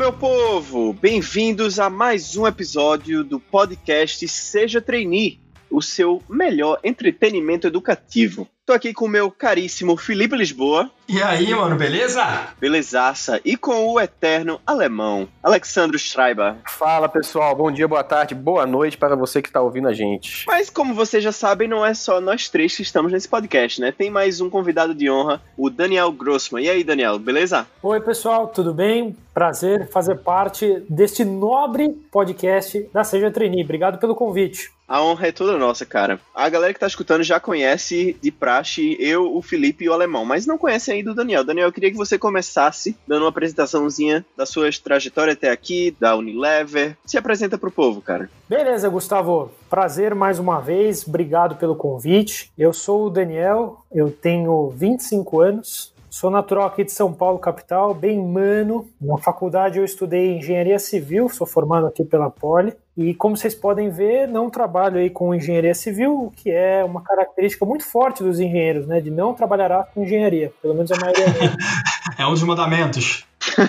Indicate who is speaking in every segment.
Speaker 1: meu povo! Bem-vindos a mais um episódio do podcast Seja Trainee, o seu melhor entretenimento educativo. Tô aqui com o meu caríssimo Felipe Lisboa.
Speaker 2: E aí, mano, beleza?
Speaker 1: Belezaça. E com o eterno alemão, Alexandro Schreiber.
Speaker 3: Fala, pessoal. Bom dia, boa tarde, boa noite para você que tá ouvindo a gente.
Speaker 1: Mas como vocês já sabem, não é só nós três que estamos nesse podcast, né? Tem mais um convidado de honra, o Daniel Grossman. E aí, Daniel, beleza?
Speaker 4: Oi, pessoal, tudo bem? Prazer fazer parte deste nobre podcast da Seja Trainee. Obrigado pelo convite.
Speaker 1: A honra é toda nossa, cara. A galera que tá escutando já conhece de praxe eu, o Felipe e o Alemão, mas não conhece ainda o Daniel. Daniel, eu queria que você começasse dando uma apresentaçãozinha da sua trajetória até aqui, da Unilever. Se apresenta pro povo, cara.
Speaker 4: Beleza, Gustavo. Prazer mais uma vez. Obrigado pelo convite. Eu sou o Daniel, eu tenho 25 anos, Sou natural aqui de São Paulo, capital, bem mano. Na faculdade eu estudei engenharia civil, sou formado aqui pela Poli. E como vocês podem ver, não trabalho aí com engenharia civil, o que é uma característica muito forte dos engenheiros, né? De não trabalhar com engenharia, pelo menos a maioria.
Speaker 2: é um dos mandamentos.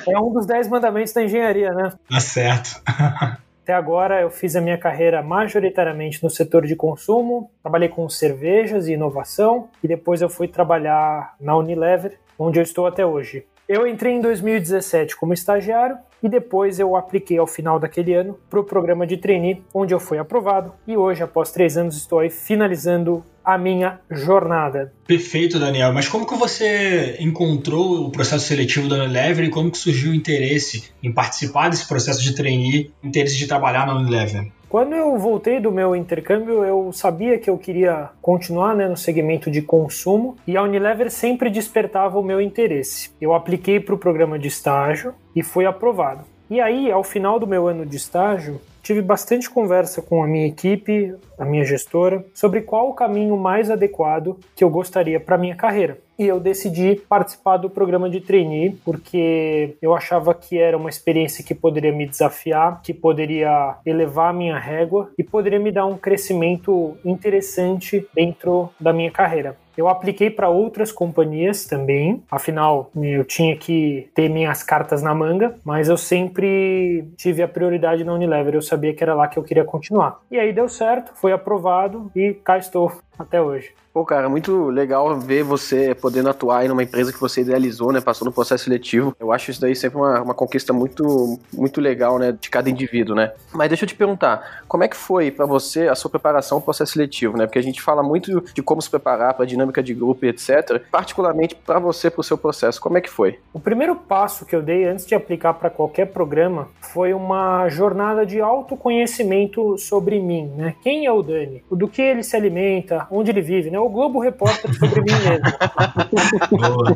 Speaker 4: É um dos dez mandamentos da engenharia, né?
Speaker 2: Tá certo.
Speaker 4: Até agora eu fiz a minha carreira majoritariamente no setor de consumo, trabalhei com cervejas e inovação e depois eu fui trabalhar na Unilever, onde eu estou até hoje. Eu entrei em 2017 como estagiário e depois eu apliquei ao final daquele ano para o programa de trainee, onde eu fui aprovado e hoje, após três anos, estou aí finalizando a minha jornada.
Speaker 2: Perfeito, Daniel. Mas como que você encontrou o processo seletivo da Unilever e como que surgiu o interesse em participar desse processo de trainee, interesse de trabalhar na Unilever?
Speaker 4: Quando eu voltei do meu intercâmbio, eu sabia que eu queria continuar né, no segmento de consumo e a Unilever sempre despertava o meu interesse. Eu apliquei para o programa de estágio e fui aprovado. E aí, ao final do meu ano de estágio, tive bastante conversa com a minha equipe, a minha gestora, sobre qual o caminho mais adequado que eu gostaria para minha carreira e eu decidi participar do programa de trainee porque eu achava que era uma experiência que poderia me desafiar, que poderia elevar a minha régua e poderia me dar um crescimento interessante dentro da minha carreira. Eu apliquei para outras companhias também, afinal eu tinha que ter minhas cartas na manga, mas eu sempre tive a prioridade na Unilever, eu sabia que era lá que eu queria continuar. E aí deu certo, foi aprovado e cá estou até hoje.
Speaker 3: Pô, cara, muito legal ver você podendo atuar em uma empresa que você idealizou, né? Passou no processo seletivo. Eu acho isso daí sempre uma, uma conquista muito, muito legal, né? De cada indivíduo, né? Mas deixa eu te perguntar, como é que foi para você a sua preparação ao processo seletivo, né? Porque a gente fala muito de como se preparar para dinâmica de grupo e etc. Particularmente para você, para o seu processo, como é que foi?
Speaker 4: O primeiro passo que eu dei antes de aplicar para qualquer programa foi uma jornada de autoconhecimento sobre mim, né? Quem é o Dani? Do que ele se alimenta? Onde ele vive, né? o Globo Repórter sobre mim mesmo.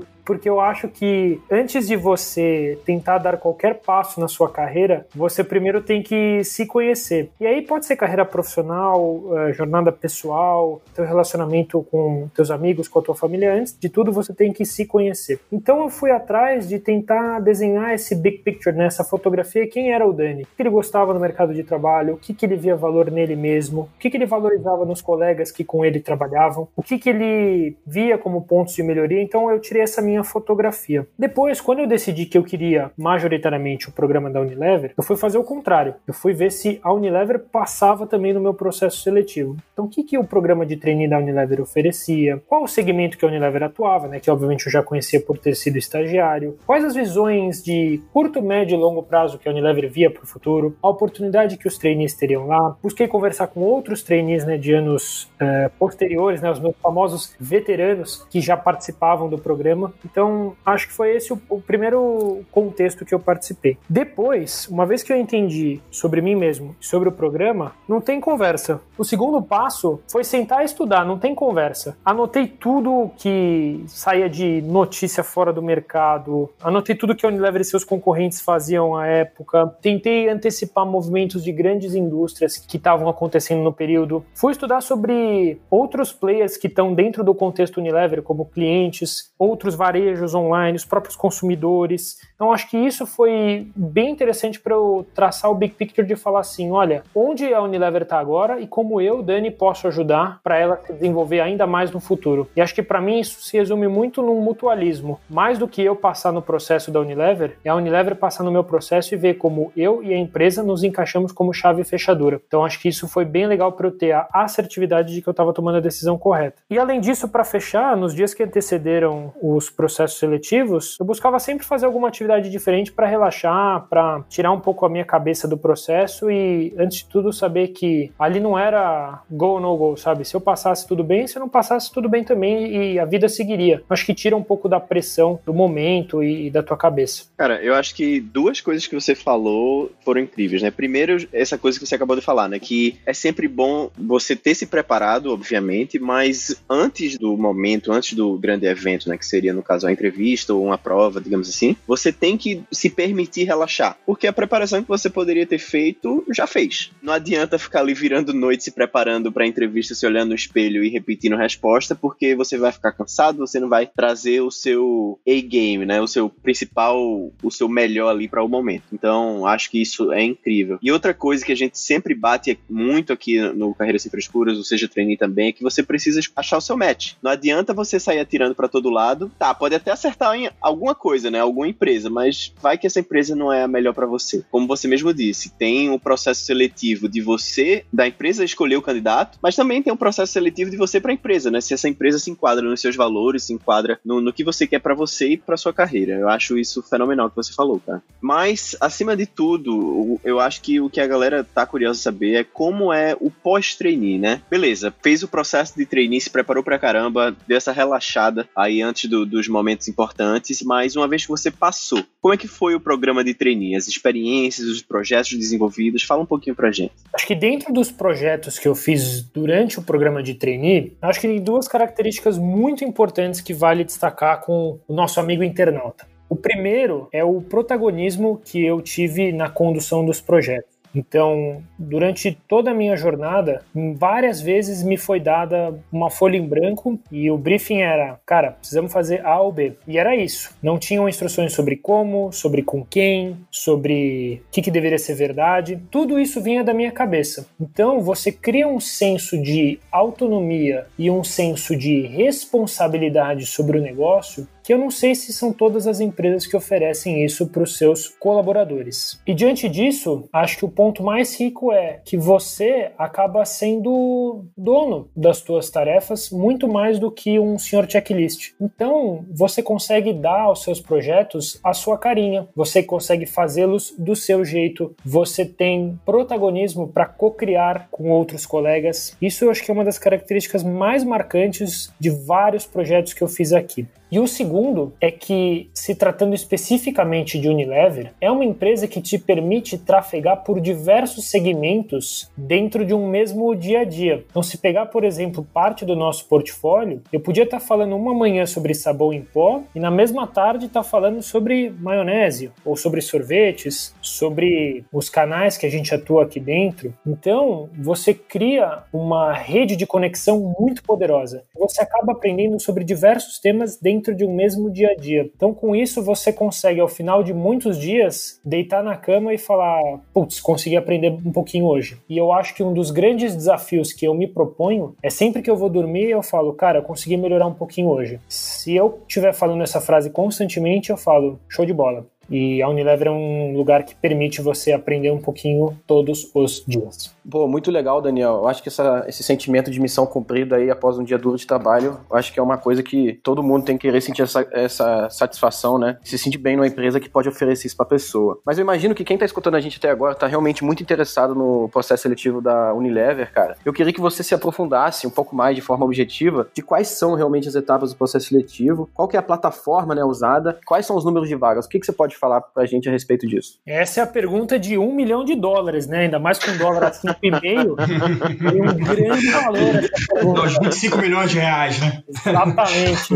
Speaker 4: porque eu acho que antes de você tentar dar qualquer passo na sua carreira, você primeiro tem que se conhecer. E aí pode ser carreira profissional, eh, jornada pessoal, teu relacionamento com teus amigos, com a tua família. Antes de tudo, você tem que se conhecer. Então eu fui atrás de tentar desenhar esse big picture, né? essa fotografia, quem era o Dani, o que ele gostava no mercado de trabalho, o que, que ele via valor nele mesmo, o que, que ele valorizava nos colegas que com ele trabalhavam, o que, que ele via como pontos de melhoria. Então eu tirei essa minha minha fotografia. Depois, quando eu decidi que eu queria majoritariamente o programa da Unilever, eu fui fazer o contrário. Eu fui ver se a Unilever passava também no meu processo seletivo. Então, o que, que o programa de trainee da Unilever oferecia? Qual o segmento que a Unilever atuava, né? Que obviamente eu já conhecia por ter sido estagiário. Quais as visões de curto, médio e longo prazo que a Unilever via para o futuro? A oportunidade que os trainees teriam lá. Busquei conversar com outros trainees né, de anos eh, posteriores, né, os meus famosos veteranos que já participavam do programa então, acho que foi esse o, o, primeiro contexto que eu participei. Depois, uma vez que eu entendi sobre mim mesmo e sobre o programa, não tem conversa. O segundo passo foi sentar e estudar, não tem conversa. Anotei tudo que saía de notícia fora do mercado, anotei tudo que a Unilever e seus concorrentes faziam à época, tentei antecipar movimentos de grandes indústrias que estavam acontecendo no período. Fui estudar sobre outros players que estão dentro do contexto Unilever, como clientes, outros vários varejos online, os próprios consumidores. Então, acho que isso foi bem interessante para eu traçar o big picture de falar assim: olha, onde a Unilever está agora e como eu, Dani, posso ajudar para ela se desenvolver ainda mais no futuro. E acho que para mim isso se resume muito num mutualismo. Mais do que eu passar no processo da Unilever, é a Unilever passar no meu processo e ver como eu e a empresa nos encaixamos como chave fechadura. Então, acho que isso foi bem legal para eu ter a assertividade de que eu estava tomando a decisão correta. E além disso, para fechar, nos dias que antecederam os processos seletivos, eu buscava sempre fazer alguma atividade diferente para relaxar, para tirar um pouco a minha cabeça do processo e, antes de tudo, saber que ali não era go ou no go, sabe? Se eu passasse tudo bem, se eu não passasse tudo bem também e a vida seguiria. Acho que tira um pouco da pressão do momento e, e da tua cabeça.
Speaker 1: Cara, eu acho que duas coisas que você falou foram incríveis, né? Primeiro, essa coisa que você acabou de falar, né? Que é sempre bom você ter se preparado, obviamente, mas antes do momento, antes do grande evento, né? Que seria, no caso, a entrevista ou uma prova, digamos assim, você tem que se permitir relaxar. Porque a preparação que você poderia ter feito, já fez. Não adianta ficar ali virando noite se preparando para a entrevista, se olhando no espelho e repetindo resposta, porque você vai ficar cansado, você não vai trazer o seu A-game, né? O seu principal, o seu melhor ali para o momento. Então, acho que isso é incrível. E outra coisa que a gente sempre bate muito aqui no Carreiras Sem Frescuras, ou seja, treinar também, é que você precisa achar o seu match. Não adianta você sair atirando para todo lado. Tá, pode até acertar em alguma coisa, né? Alguma empresa, mas vai que essa empresa não é a melhor para você. Como você mesmo disse, tem o um processo seletivo de você, da empresa escolher o candidato, mas também tem um processo seletivo de você para a empresa, né? Se essa empresa se enquadra nos seus valores, se enquadra no, no que você quer para você e para sua carreira. Eu acho isso fenomenal que você falou, cara. Mas, acima de tudo, eu acho que o que a galera tá curiosa saber é como é o pós-trainee, né? Beleza, fez o processo de trainee, se preparou pra caramba, deu essa relaxada aí antes do, momentos importantes, mas uma vez que você passou, como é que foi o programa de trainee? As experiências, os projetos desenvolvidos? Fala um pouquinho pra gente.
Speaker 4: Acho que dentro dos projetos que eu fiz durante o programa de trainee, acho que tem duas características muito importantes que vale destacar com o nosso amigo internauta. O primeiro é o protagonismo que eu tive na condução dos projetos. Então, durante toda a minha jornada, várias vezes me foi dada uma folha em branco e o briefing era, cara, precisamos fazer A ou B. E era isso. Não tinham instruções sobre como, sobre com quem, sobre o que, que deveria ser verdade. Tudo isso vinha da minha cabeça. Então, você cria um senso de autonomia e um senso de responsabilidade sobre o negócio que eu não sei se são todas as empresas que oferecem isso para os seus colaboradores. E diante disso, acho que o ponto mais rico é que você acaba sendo dono das suas tarefas muito mais do que um senhor checklist. Então, você consegue dar aos seus projetos a sua carinha, você consegue fazê-los do seu jeito, você tem protagonismo para co-criar com outros colegas. Isso eu acho que é uma das características mais marcantes de vários projetos que eu fiz aqui. E o segundo é que, se tratando especificamente de Unilever, é uma empresa que te permite trafegar por diversos segmentos dentro de um mesmo dia a dia. Então, se pegar, por exemplo, parte do nosso portfólio, eu podia estar falando uma manhã sobre sabão em pó e na mesma tarde estar falando sobre maionese ou sobre sorvetes, sobre os canais que a gente atua aqui dentro. Então, você cria uma rede de conexão muito poderosa. Você acaba aprendendo sobre diversos temas dentro dentro de um mesmo dia a dia. Então, com isso, você consegue, ao final de muitos dias, deitar na cama e falar: putz, consegui aprender um pouquinho hoje. E eu acho que um dos grandes desafios que eu me proponho é sempre que eu vou dormir, eu falo: cara, consegui melhorar um pouquinho hoje. Se eu estiver falando essa frase constantemente, eu falo: show de bola. E a Unilever é um lugar que permite você aprender um pouquinho todos os dias.
Speaker 3: Pô, muito legal, Daniel. Eu acho que essa, esse sentimento de missão cumprida aí após um dia duro de trabalho, eu acho que é uma coisa que todo mundo tem que querer sentir essa, essa satisfação, né? Se sentir bem numa empresa que pode oferecer isso pra pessoa. Mas eu imagino que quem tá escutando a gente até agora tá realmente muito interessado no processo seletivo da Unilever, cara. Eu queria que você se aprofundasse um pouco mais de forma objetiva de quais são realmente as etapas do processo seletivo, qual que é a plataforma né, usada, quais são os números de vagas, o que, que você pode falar pra gente a respeito disso?
Speaker 4: Essa é a pergunta de um milhão de dólares, né? Ainda mais com um dólar assim e meio, tem um grande valor.
Speaker 2: Os 25 milhões de reais, né?
Speaker 4: Exatamente.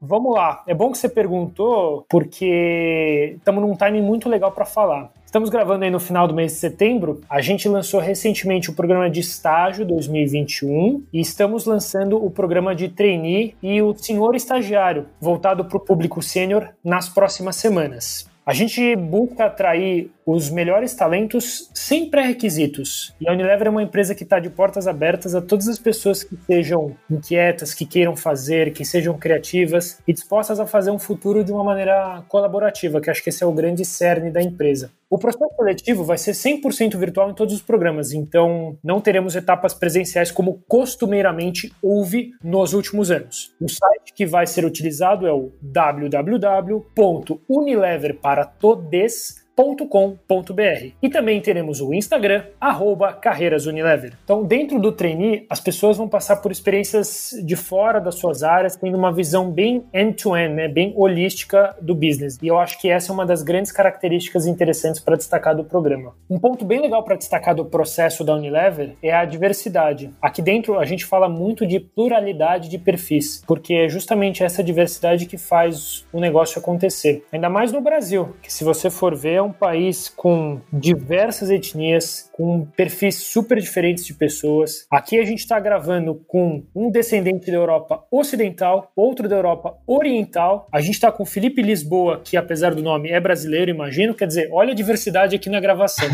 Speaker 4: Vamos lá. É bom que você perguntou, porque estamos num timing muito legal para falar. Estamos gravando aí no final do mês de setembro. A gente lançou recentemente o programa de estágio 2021 e estamos lançando o programa de trainee e o senhor estagiário, voltado para o público sênior nas próximas semanas. A gente busca atrair os melhores talentos sem pré-requisitos. E a Unilever é uma empresa que está de portas abertas a todas as pessoas que sejam inquietas, que queiram fazer, que sejam criativas e dispostas a fazer um futuro de uma maneira colaborativa, que acho que esse é o grande cerne da empresa. O processo seletivo vai ser 100% virtual em todos os programas, então não teremos etapas presenciais como costumeiramente houve nos últimos anos. O site que vai ser utilizado é o www.unileverparatodes.com carreirasunilever.com.br. E também teremos o Instagram, arroba carreirasunilever. Então, dentro do trainee, as pessoas vão passar por experiências de fora das suas áreas, tendo uma visão bem end-to-end, né, bem holística do business. E eu acho que essa é uma das grandes características interessantes para destacar do programa. Um ponto bem legal para destacar do processo da Unilever é a diversidade. Aqui dentro a gente fala muito de pluralidade de perfis, porque é justamente essa diversidade que faz o negócio acontecer. Ainda mais no Brasil, que se você for ver, é um país com diversas etnias, com perfis super diferentes de pessoas. Aqui a gente está gravando com um descendente da Europa Ocidental, outro da Europa Oriental. A gente está com Felipe Lisboa, que apesar do nome é brasileiro, imagino. Quer dizer, olha a diversidade aqui na gravação.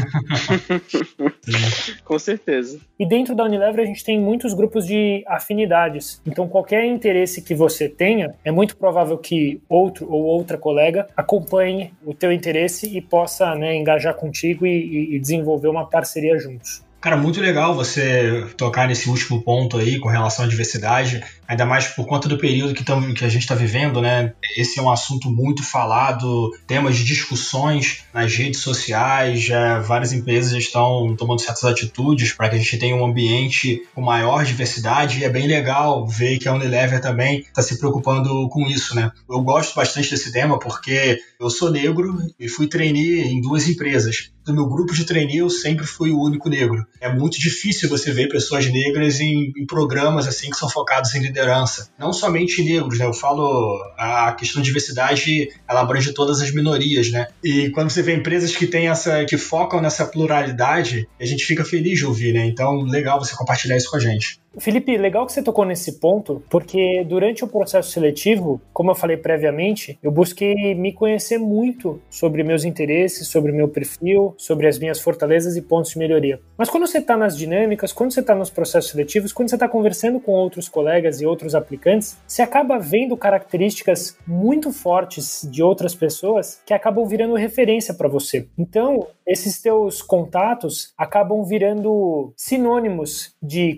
Speaker 1: com certeza.
Speaker 4: E dentro da Unilever a gente tem muitos grupos de afinidades. Então qualquer interesse que você tenha, é muito provável que outro ou outra colega acompanhe o teu interesse e possa possa né, engajar contigo e, e desenvolver uma parceria juntos.
Speaker 2: Cara, muito legal você tocar nesse último ponto aí com relação à diversidade, ainda mais por conta do período que, tam, que a gente está vivendo, né? Esse é um assunto muito falado, temas de discussões nas redes sociais, já várias empresas estão tomando certas atitudes para que a gente tenha um ambiente com maior diversidade e é bem legal ver que a Unilever também está se preocupando com isso, né? Eu gosto bastante desse tema porque eu sou negro e fui trainee em duas empresas do meu grupo de trainee, eu sempre fui o único negro. É muito difícil você ver pessoas negras em, em, programas assim que são focados em liderança. Não somente negros, né? Eu falo a questão de diversidade, ela abrange todas as minorias, né? E quando você vê empresas que têm essa, que focam nessa pluralidade, a gente fica feliz de ouvir, né? Então, legal você compartilhar isso com a gente.
Speaker 4: Felipe, legal que você tocou nesse ponto, porque durante o processo seletivo, como eu falei previamente, eu busquei me conhecer muito sobre meus interesses, sobre meu perfil, sobre as minhas fortalezas e pontos de melhoria. Mas quando você está nas dinâmicas, quando você está nos processos seletivos, quando você está conversando com outros colegas e outros aplicantes, você acaba vendo características muito fortes de outras pessoas que acabam virando referência para você. Então, esses teus contatos acabam virando sinônimos de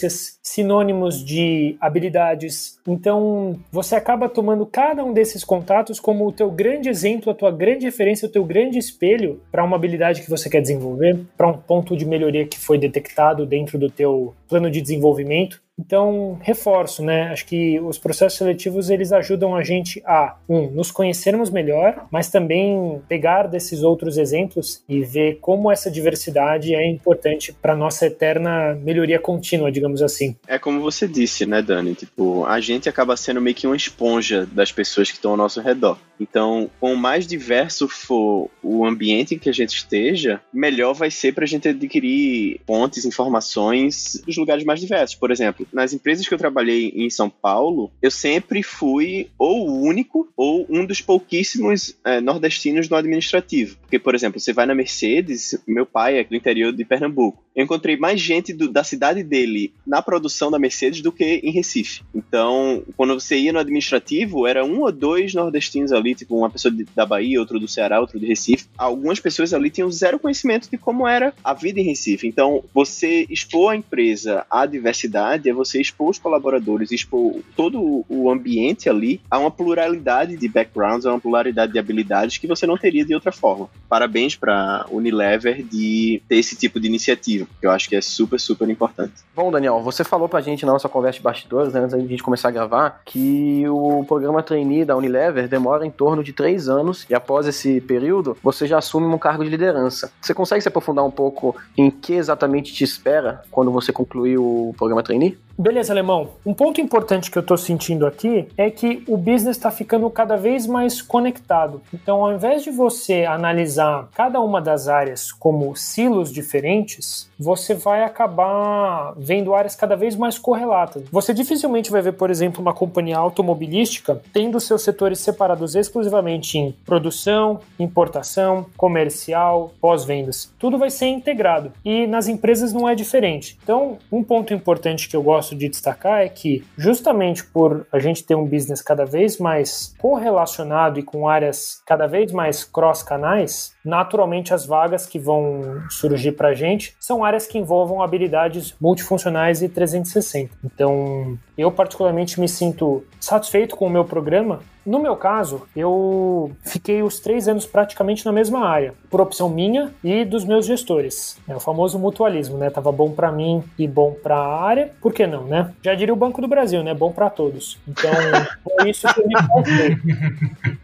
Speaker 4: competências, sinônimos de habilidades. Então, você acaba tomando cada um desses contatos como o teu grande exemplo, a tua grande referência, o teu grande espelho para uma habilidade que você quer desenvolver, para um ponto de melhoria que foi detectado dentro do teu plano de desenvolvimento. Então, reforço, né? Acho que os processos seletivos eles ajudam a gente a, um, nos conhecermos melhor, mas também pegar desses outros exemplos e ver como essa diversidade é importante para nossa eterna melhoria contínua, digamos assim.
Speaker 1: É como você disse, né, Dani? Tipo, a gente acaba sendo meio que uma esponja das pessoas que estão ao nosso redor. Então, quanto mais diverso for o ambiente em que a gente esteja, melhor vai ser para a gente adquirir fontes, informações dos lugares mais diversos. Por exemplo, nas empresas que eu trabalhei em São Paulo, eu sempre fui ou o único ou um dos pouquíssimos é, nordestinos no administrativo. Porque, por exemplo, você vai na Mercedes, meu pai é do interior de Pernambuco. Eu encontrei mais gente do, da cidade dele na produção da Mercedes do que em Recife. Então, quando você ia no administrativo, era um ou dois nordestinos ali, tipo uma pessoa de, da Bahia, outro do Ceará, outro de Recife. Algumas pessoas ali tinham zero conhecimento de como era a vida em Recife. Então, você expor a empresa à diversidade é você expor os colaboradores, expor todo o ambiente ali a uma pluralidade de backgrounds, a uma pluralidade de habilidades que você não teria de outra forma. Parabéns para Unilever de ter esse tipo de iniciativa, que eu acho que é super, super importante.
Speaker 3: Bom, Daniel, você falou pra gente na nossa conversa de bastidores, né, antes da gente começar a gravar, que o programa trainee da Unilever demora em torno de três anos e após esse período você já assume um cargo de liderança. Você consegue se aprofundar um pouco em que exatamente te espera quando você concluir o programa trainee?
Speaker 4: Beleza, Alemão. Um ponto importante que eu estou sentindo aqui é que o business está ficando cada vez mais conectado. Então, ao invés de você analisar cada uma das áreas como silos diferentes, você vai acabar vendo áreas cada vez mais correlatas. Você dificilmente vai ver, por exemplo, uma companhia automobilística tendo seus setores separados exclusivamente em produção, importação, comercial, pós-vendas. Tudo vai ser integrado. E nas empresas não é diferente. Então, um ponto importante que eu gosto de destacar é que, justamente por a gente ter um business cada vez mais correlacionado e com áreas cada vez mais cross-canais, naturalmente as vagas que vão surgir para a gente são áreas que envolvam habilidades multifuncionais e 360. Então, eu particularmente me sinto satisfeito com o meu programa no meu caso, eu fiquei os três anos praticamente na mesma área, por opção minha e dos meus gestores. É o famoso mutualismo, né? Tava bom para mim e bom para a área, por que não, né? Já diria o Banco do Brasil, né? Bom para todos. Então, foi isso que eu me confiei.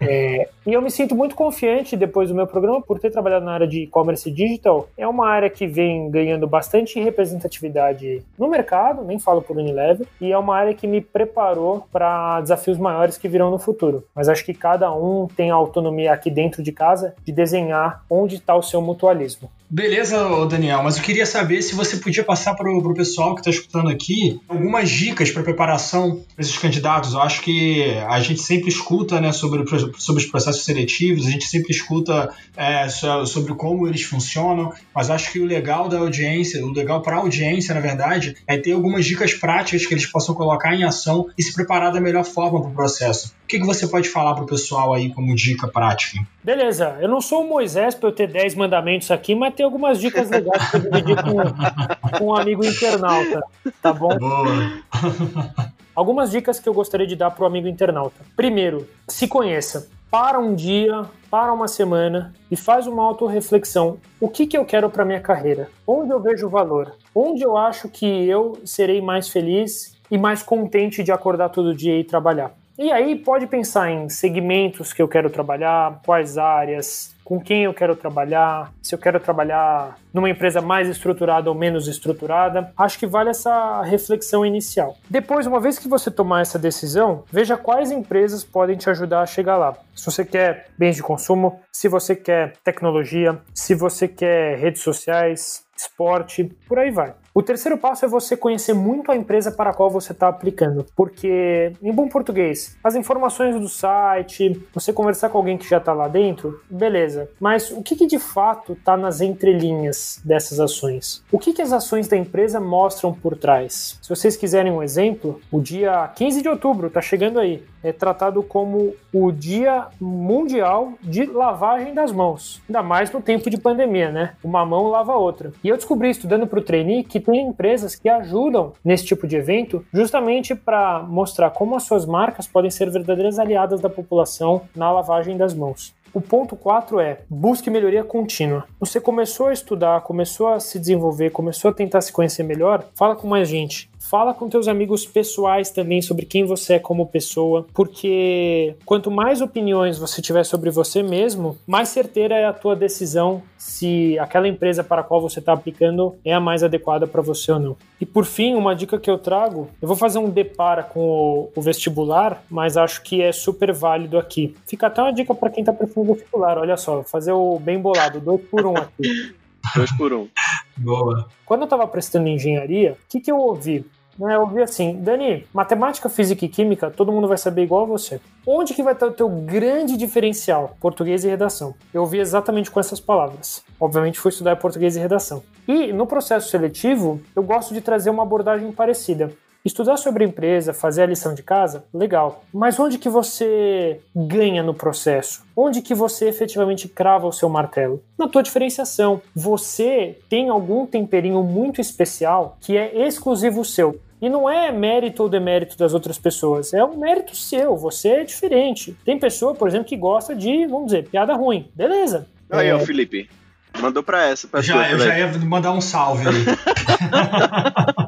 Speaker 4: É, e eu me sinto muito confiante depois do meu programa por ter trabalhado na área de e-commerce digital. É uma área que vem ganhando bastante representatividade no mercado, nem falo por Unilever, e é uma área que me preparou para desafios maiores que virão no futuro. Mas acho que cada um tem a autonomia aqui dentro de casa de desenhar onde está o seu mutualismo.
Speaker 2: Beleza, Daniel, mas eu queria saber se você podia passar para o pessoal que está escutando aqui algumas dicas para preparação desses candidatos. Eu acho que a gente sempre escuta né, sobre, sobre os processos seletivos, a gente sempre escuta é, sobre como eles funcionam, mas acho que o legal da audiência, o legal para a audiência, na verdade, é ter algumas dicas práticas que eles possam colocar em ação e se preparar da melhor forma para o processo. O que, que você pode falar para o pessoal aí como dica prática?
Speaker 4: Beleza, eu não sou o Moisés para eu ter 10 mandamentos aqui, mas tem algumas dicas legais para dividir com, com um amigo internauta, tá bom?
Speaker 2: Boa.
Speaker 4: Algumas dicas que eu gostaria de dar para o amigo internauta. Primeiro, se conheça. Para um dia, para uma semana e faz uma autorreflexão. O que, que eu quero para minha carreira? Onde eu vejo valor? Onde eu acho que eu serei mais feliz e mais contente de acordar todo dia e trabalhar? E aí pode pensar em segmentos que eu quero trabalhar, quais áreas, com quem eu quero trabalhar, se eu quero trabalhar numa empresa mais estruturada ou menos estruturada. Acho que vale essa reflexão inicial. Depois, uma vez que você tomar essa decisão, veja quais empresas podem te ajudar a chegar lá. Se você quer bens de consumo, se você quer tecnologia, se você quer redes sociais, esporte, por aí vai. O terceiro passo é você conhecer muito a empresa para a qual você está aplicando, porque, em bom português, as informações do site, você conversar com alguém que já está lá dentro, beleza, mas o que, que de fato está nas entrelinhas dessas ações? O que, que as ações da empresa mostram por trás? Se vocês quiserem um exemplo, o dia 15 de outubro está chegando aí, é tratado como o Dia Mundial de Lavagem das Mãos, ainda mais no tempo de pandemia, né? Uma mão lava a outra. E eu descobri estudando para o trainee que tem empresas que ajudam nesse tipo de evento justamente para mostrar como as suas marcas podem ser verdadeiras aliadas da população na lavagem das mãos. O ponto 4 é busque melhoria contínua. Você começou a estudar, começou a se desenvolver, começou a tentar se conhecer melhor, fala com mais gente. Fala com teus amigos pessoais também sobre quem você é como pessoa, porque quanto mais opiniões você tiver sobre você mesmo, mais certeira é a tua decisão se aquela empresa para a qual você está aplicando é a mais adequada para você ou não. E por fim, uma dica que eu trago, eu vou fazer um depara com o, o vestibular, mas acho que é super válido aqui. Fica até uma dica para quem está preferindo vestibular, olha só, fazer o bem bolado, dois por um aqui.
Speaker 1: Dois por um.
Speaker 2: Boa.
Speaker 4: Quando eu estava prestando engenharia, o que, que eu ouvi? Né, eu ouvi assim, Dani, matemática, física e química, todo mundo vai saber igual a você. Onde que vai estar o teu grande diferencial? Português e redação. Eu ouvi exatamente com essas palavras. Obviamente fui estudar português e redação. E no processo seletivo, eu gosto de trazer uma abordagem parecida. Estudar sobre a empresa, fazer a lição de casa, legal. Mas onde que você ganha no processo? Onde que você efetivamente crava o seu martelo? Na tua diferenciação. Você tem algum temperinho muito especial que é exclusivo seu. E não é mérito ou demérito das outras pessoas, é um mérito seu, você é diferente. Tem pessoa, por exemplo, que gosta de, vamos dizer, piada ruim. Beleza.
Speaker 1: Aí,
Speaker 4: é...
Speaker 1: ó, Felipe. Mandou pra essa. Pra
Speaker 2: já, eu já ia mandar um salve aí.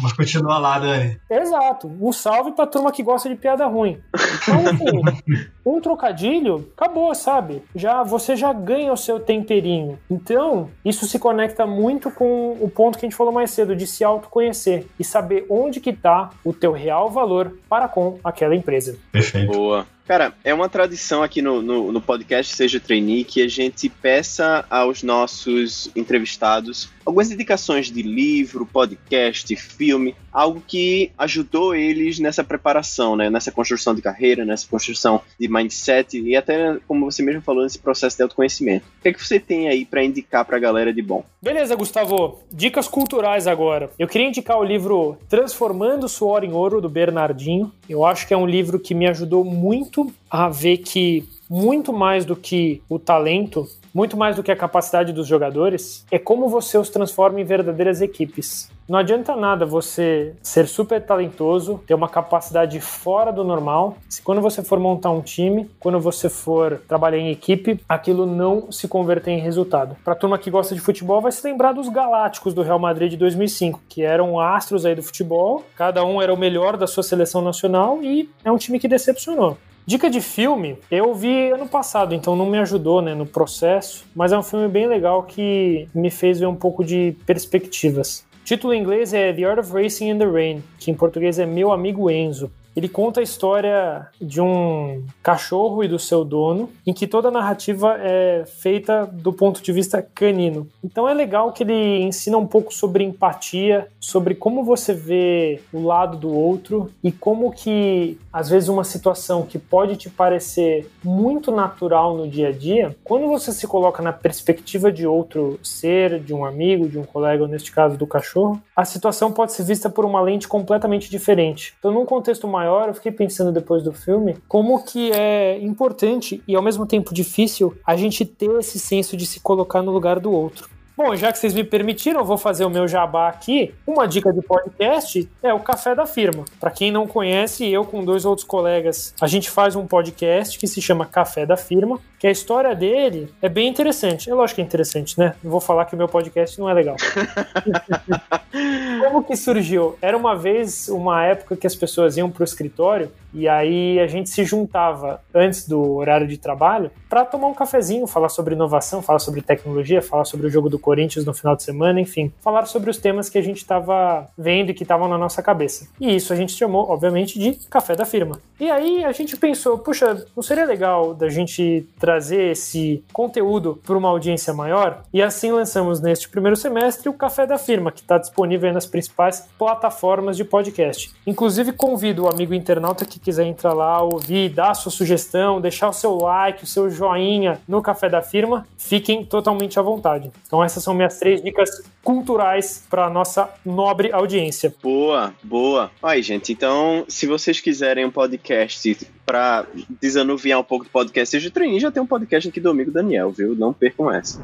Speaker 2: Mas continua lá, Dani.
Speaker 4: Exato. Um salve pra turma que gosta de piada ruim. Então, assim, um trocadilho, acabou, sabe? Já Você já ganha o seu temperinho. Então, isso se conecta muito com o ponto que a gente falou mais cedo, de se autoconhecer e saber onde que tá o teu real valor para com aquela empresa.
Speaker 2: Perfeito.
Speaker 1: Boa. Cara, é uma tradição aqui no, no, no, podcast Seja Trainee que a gente peça aos nossos entrevistados algumas indicações de livro, podcast, filme, algo que ajudou eles nessa preparação, né? Nessa construção de carreira, nessa construção de mindset e até, como você mesmo falou, nesse processo de autoconhecimento. O que é que você tem aí para indicar pra galera de bom?
Speaker 4: Beleza, Gustavo. Dicas culturais agora. Eu queria indicar o livro Transformando Suor em Ouro, do Bernardinho. Eu acho que é um livro que me ajudou muito a ver que muito mais do que o talento, muito mais do que a capacidade dos jogadores, é como você os transforma em verdadeiras equipes. Não adianta nada você ser super talentoso, ter uma capacidade fora do normal, se quando você for montar um time, quando você for trabalhar em equipe, aquilo não se converter em resultado. Para turma que gosta de futebol, vai se lembrar dos Galácticos do Real Madrid de 2005, que eram astros aí do futebol, cada um era o melhor da sua seleção nacional e é um time que decepcionou. Dica de filme, eu vi ano passado, então não me ajudou né, no processo, mas é um filme bem legal que me fez ver um pouco de perspectivas. O título em inglês é The Art of Racing in the Rain, que em português é Meu Amigo Enzo. Ele conta a história de um cachorro e do seu dono, em que toda a narrativa é feita do ponto de vista canino. Então é legal que ele ensina um pouco sobre empatia, sobre como você vê o lado do outro e como que às vezes uma situação que pode te parecer muito natural no dia a dia, quando você se coloca na perspectiva de outro ser, de um amigo, de um colega, ou neste caso do cachorro, a situação pode ser vista por uma lente completamente diferente. Então, num contexto maior, eu fiquei pensando depois do filme como que é importante e ao mesmo tempo difícil a gente ter esse senso de se colocar no lugar do outro. Bom, já que vocês me permitiram, eu vou fazer o meu jabá aqui. Uma dica de podcast é o Café da Firma. Para quem não conhece, eu com dois outros colegas, a gente faz um podcast que se chama Café da Firma, que a história dele é bem interessante. É lógico que é interessante, né? Não vou falar que o meu podcast não é legal. Como que surgiu? Era uma vez, uma época que as pessoas iam pro escritório e aí a gente se juntava antes do horário de trabalho para tomar um cafezinho, falar sobre inovação, falar sobre tecnologia, falar sobre o jogo do Corinthians no final de semana, enfim, falar sobre os temas que a gente estava vendo e que estavam na nossa cabeça. E isso a gente chamou, obviamente, de café da firma. E aí a gente pensou, puxa, não seria legal da gente trazer esse conteúdo para uma audiência maior? E assim lançamos neste primeiro semestre o café da firma, que está disponível nas principais plataformas de podcast. Inclusive convido o amigo internauta que quiser entrar lá, ouvir, dar sua sugestão, deixar o seu like, o seu joinha no café da firma, fiquem totalmente à vontade. Então essas são minhas três dicas culturais para nossa nobre audiência.
Speaker 1: Boa, boa. Aí, gente, então, se vocês quiserem um podcast para desanuviar um pouco do podcast Seja Trainee, já tem um podcast aqui do amigo Daniel, viu? Não percam essa.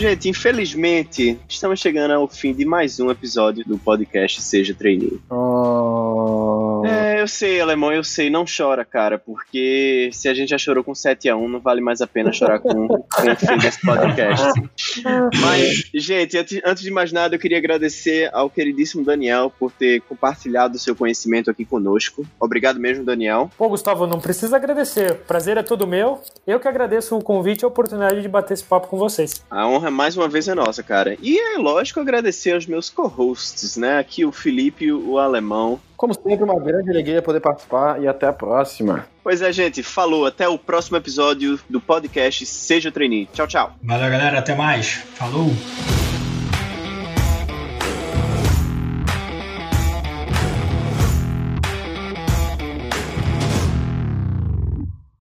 Speaker 1: Gente, infelizmente, estamos chegando ao fim de mais um episódio do podcast Seja Trainee.
Speaker 3: Oh.
Speaker 1: Eu sei, alemão, eu sei, não chora, cara, porque se a gente já chorou com 7 a 1 não vale mais a pena chorar com, com o fim desse podcast. Mas, gente, antes de mais nada, eu queria agradecer ao queridíssimo Daniel por ter compartilhado o seu conhecimento aqui conosco. Obrigado mesmo, Daniel.
Speaker 4: Pô, Gustavo, não precisa agradecer. Prazer é todo meu. Eu que agradeço o convite e a oportunidade de bater esse papo com vocês.
Speaker 1: A honra mais uma vez é nossa, cara. E é lógico agradecer aos meus co-hosts, né? Aqui o Felipe e o Alemão.
Speaker 3: Como sempre, uma grande alegria poder participar e até a próxima.
Speaker 1: Pois é, gente. Falou. Até o próximo episódio do podcast Seja Trainee. Tchau, tchau.
Speaker 2: Valeu, galera. Até mais. Falou.